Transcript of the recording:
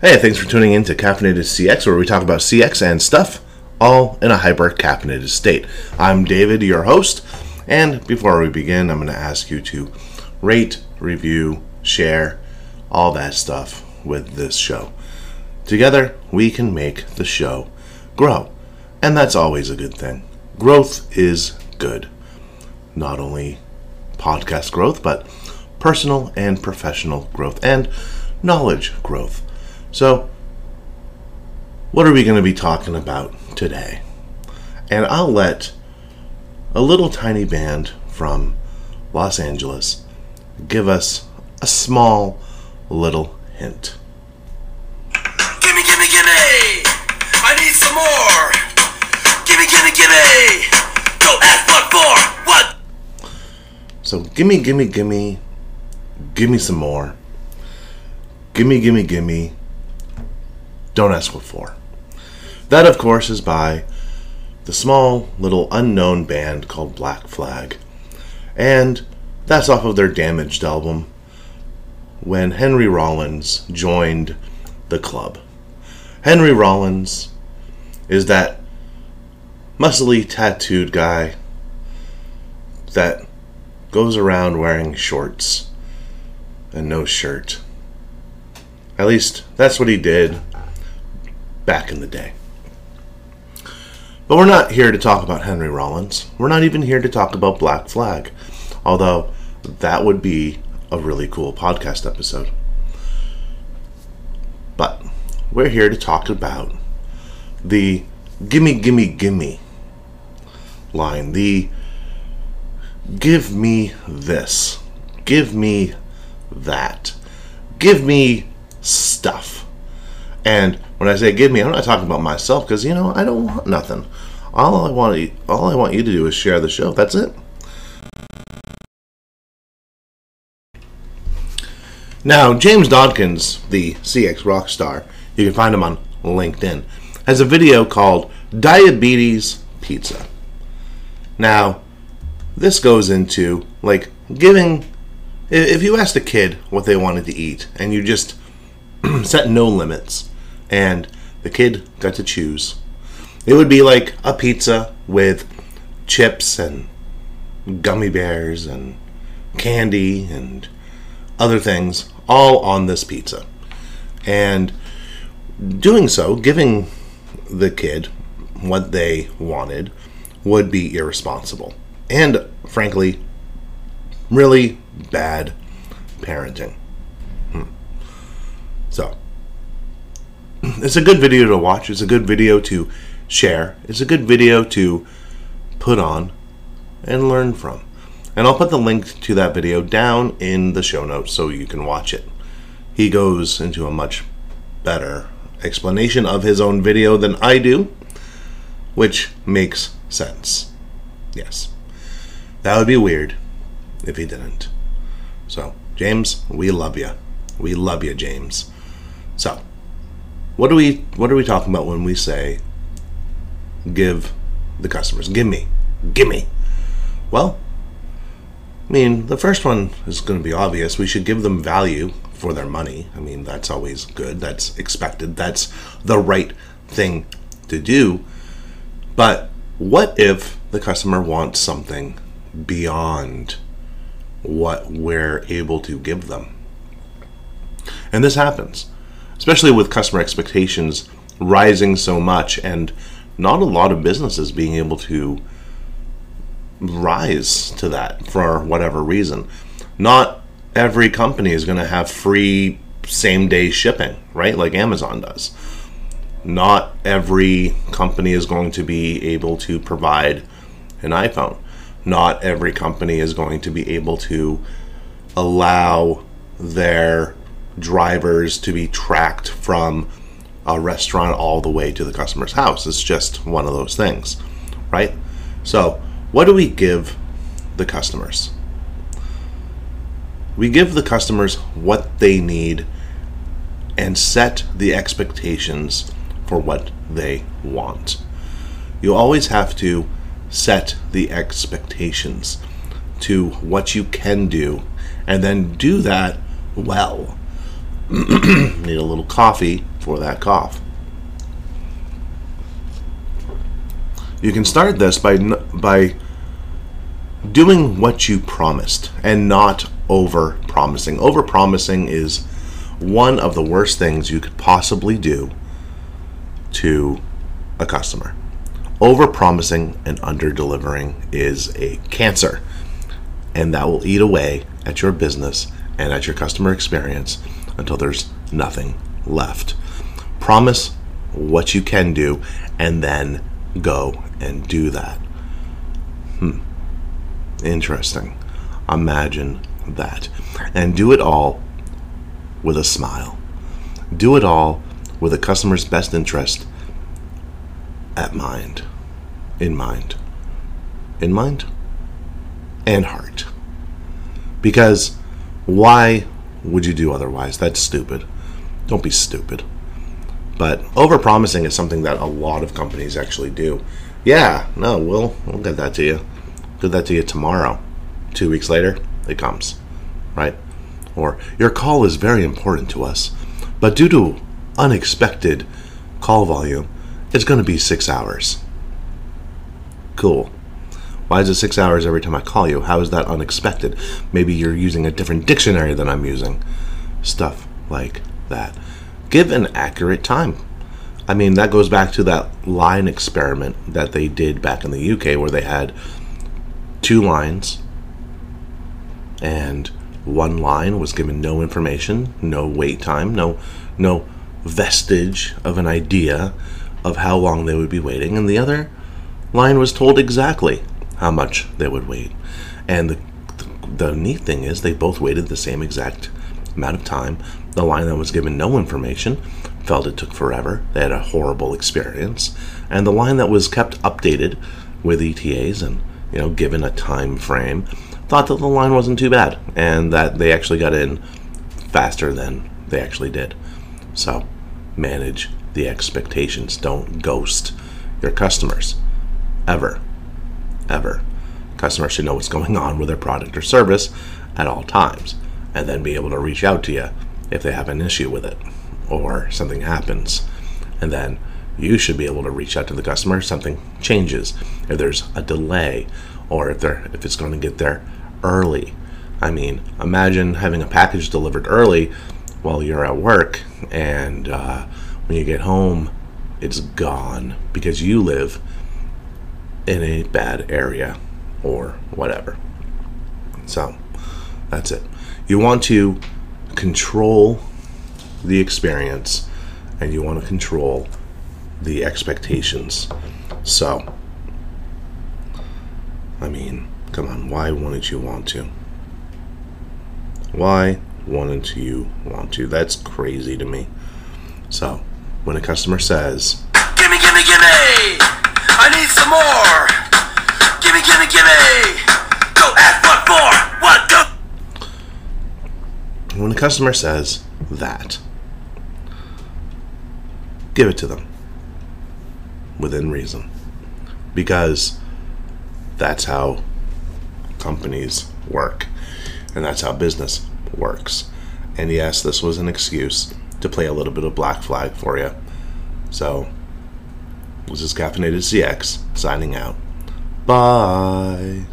Hey, thanks for tuning in to Caffeinated CX, where we talk about CX and stuff, all in a hyper caffeinated state. I'm David, your host, and before we begin, I'm going to ask you to rate, review, share, all that stuff with this show. Together, we can make the show grow, and that's always a good thing. Growth is good. Not only podcast growth, but personal and professional growth and knowledge growth. So, what are we going to be talking about today? And I'll let a little tiny band from Los Angeles give us a small little hint. Gimme, gimme, gimme! I need some more! Gimme, gimme, gimme! Don't ask what for! What? So, gimme, gimme, gimme, gimme some more. Gimme, gimme, gimme. Don't ask what for. That, of course, is by the small little unknown band called Black Flag. And that's off of their Damaged album when Henry Rollins joined the club. Henry Rollins is that muscly tattooed guy that goes around wearing shorts and no shirt. At least that's what he did back in the day. But we're not here to talk about Henry Rollins. We're not even here to talk about Black Flag, although that would be a really cool podcast episode. But we're here to talk about the gimme, gimme, gimme line. The give me this, give me that, give me stuff. And when I say give me, I'm not talking about myself because you know I don't want nothing. All I want, all I want you to do is share the show. That's it. Now, James Dodkins, the CX rock star, you can find him on LinkedIn, has a video called Diabetes Pizza. Now, this goes into like giving. If you asked a kid what they wanted to eat and you just set no limits and the kid got to choose, it would be like a pizza with chips and gummy bears and candy and other things all on this pizza. And doing so, giving the kid what they wanted, would be irresponsible. And frankly, really bad parenting. Hmm. So, it's a good video to watch. It's a good video to share. It's a good video to put on and learn from. And I'll put the link to that video down in the show notes so you can watch it. He goes into a much better explanation of his own video than I do, which makes sense. Yes. That would be weird if he didn't. So, James, we love you. We love you, James. So, what are we what are we talking about when we say give the customers? Give me. Give me. Well, I mean, the first one is going to be obvious. We should give them value for their money. I mean, that's always good. That's expected. That's the right thing to do. But what if the customer wants something beyond what we're able to give them? And this happens, especially with customer expectations rising so much and not a lot of businesses being able to rise to that for whatever reason. Not every company is going to have free same day shipping, right? Like Amazon does. Not every company is going to be able to provide an iPhone. Not every company is going to be able to allow their drivers to be tracked from a restaurant all the way to the customer's house. It's just one of those things, right? So, what do we give the customers? We give the customers what they need and set the expectations for what they want. You always have to set the expectations to what you can do and then do that well. Need a little coffee for that cough. You can start this by by doing what you promised and not over promising. Over promising is one of the worst things you could possibly do to a customer. Over promising and under delivering is a cancer, and that will eat away at your business and at your customer experience until there's nothing left. Promise what you can do and then go and do that. Hmm. Interesting. Imagine that. And do it all with a smile. Do it all with the customer's best interest at mind. In mind. In mind? And heart. Because why would you do otherwise? That's stupid. Don't be stupid. But overpromising is something that a lot of companies actually do. Yeah, no, we'll we'll get that to you. Get that to you tomorrow. Two weeks later, it comes. Right? Or your call is very important to us, but due to unexpected call volume, it's going to be six hours. Cool. Why is it six hours every time I call you? How is that unexpected? Maybe you're using a different dictionary than I'm using. Stuff like that. Give an accurate time. I mean, that goes back to that line experiment that they did back in the UK where they had two lines and one line was given no information, no wait time, no no vestige of an idea of how long they would be waiting, and the other line was told exactly how much they would wait. And the, the, neat thing is, they both waited the same exact amount of time. The line that was given no information felt it took forever. They had a horrible experience. And the line that was kept updated with ETAs and you know given a time frame thought that the line wasn't too bad and that they actually got in faster than they actually did. So manage the expectations. Don't ghost your customers ever ever. Customers should know what's going on with their product or service at all times and then be able to reach out to you if they have an issue with it or something happens. And then you should be able to reach out to the customer if something changes, if there's a delay or if they're if it's going to get there early. I mean, imagine having a package delivered early while you're at work and uh, when you get home it's gone because you live in a bad area or whatever. So that's it. You want to control the experience and you want to control the expectations. So, I mean, come on, why wouldn't you want to? Why wouldn't you want to? That's crazy to me. So, when a customer says, more! Gimme, gimme, gimme! Go ask what more! What go? when a customer says that, give it to them within reason. Because that's how companies work, and that's how business works. And yes, this was an excuse to play a little bit of black flag for you. So, this is Caffeinated CX signing out. Bye.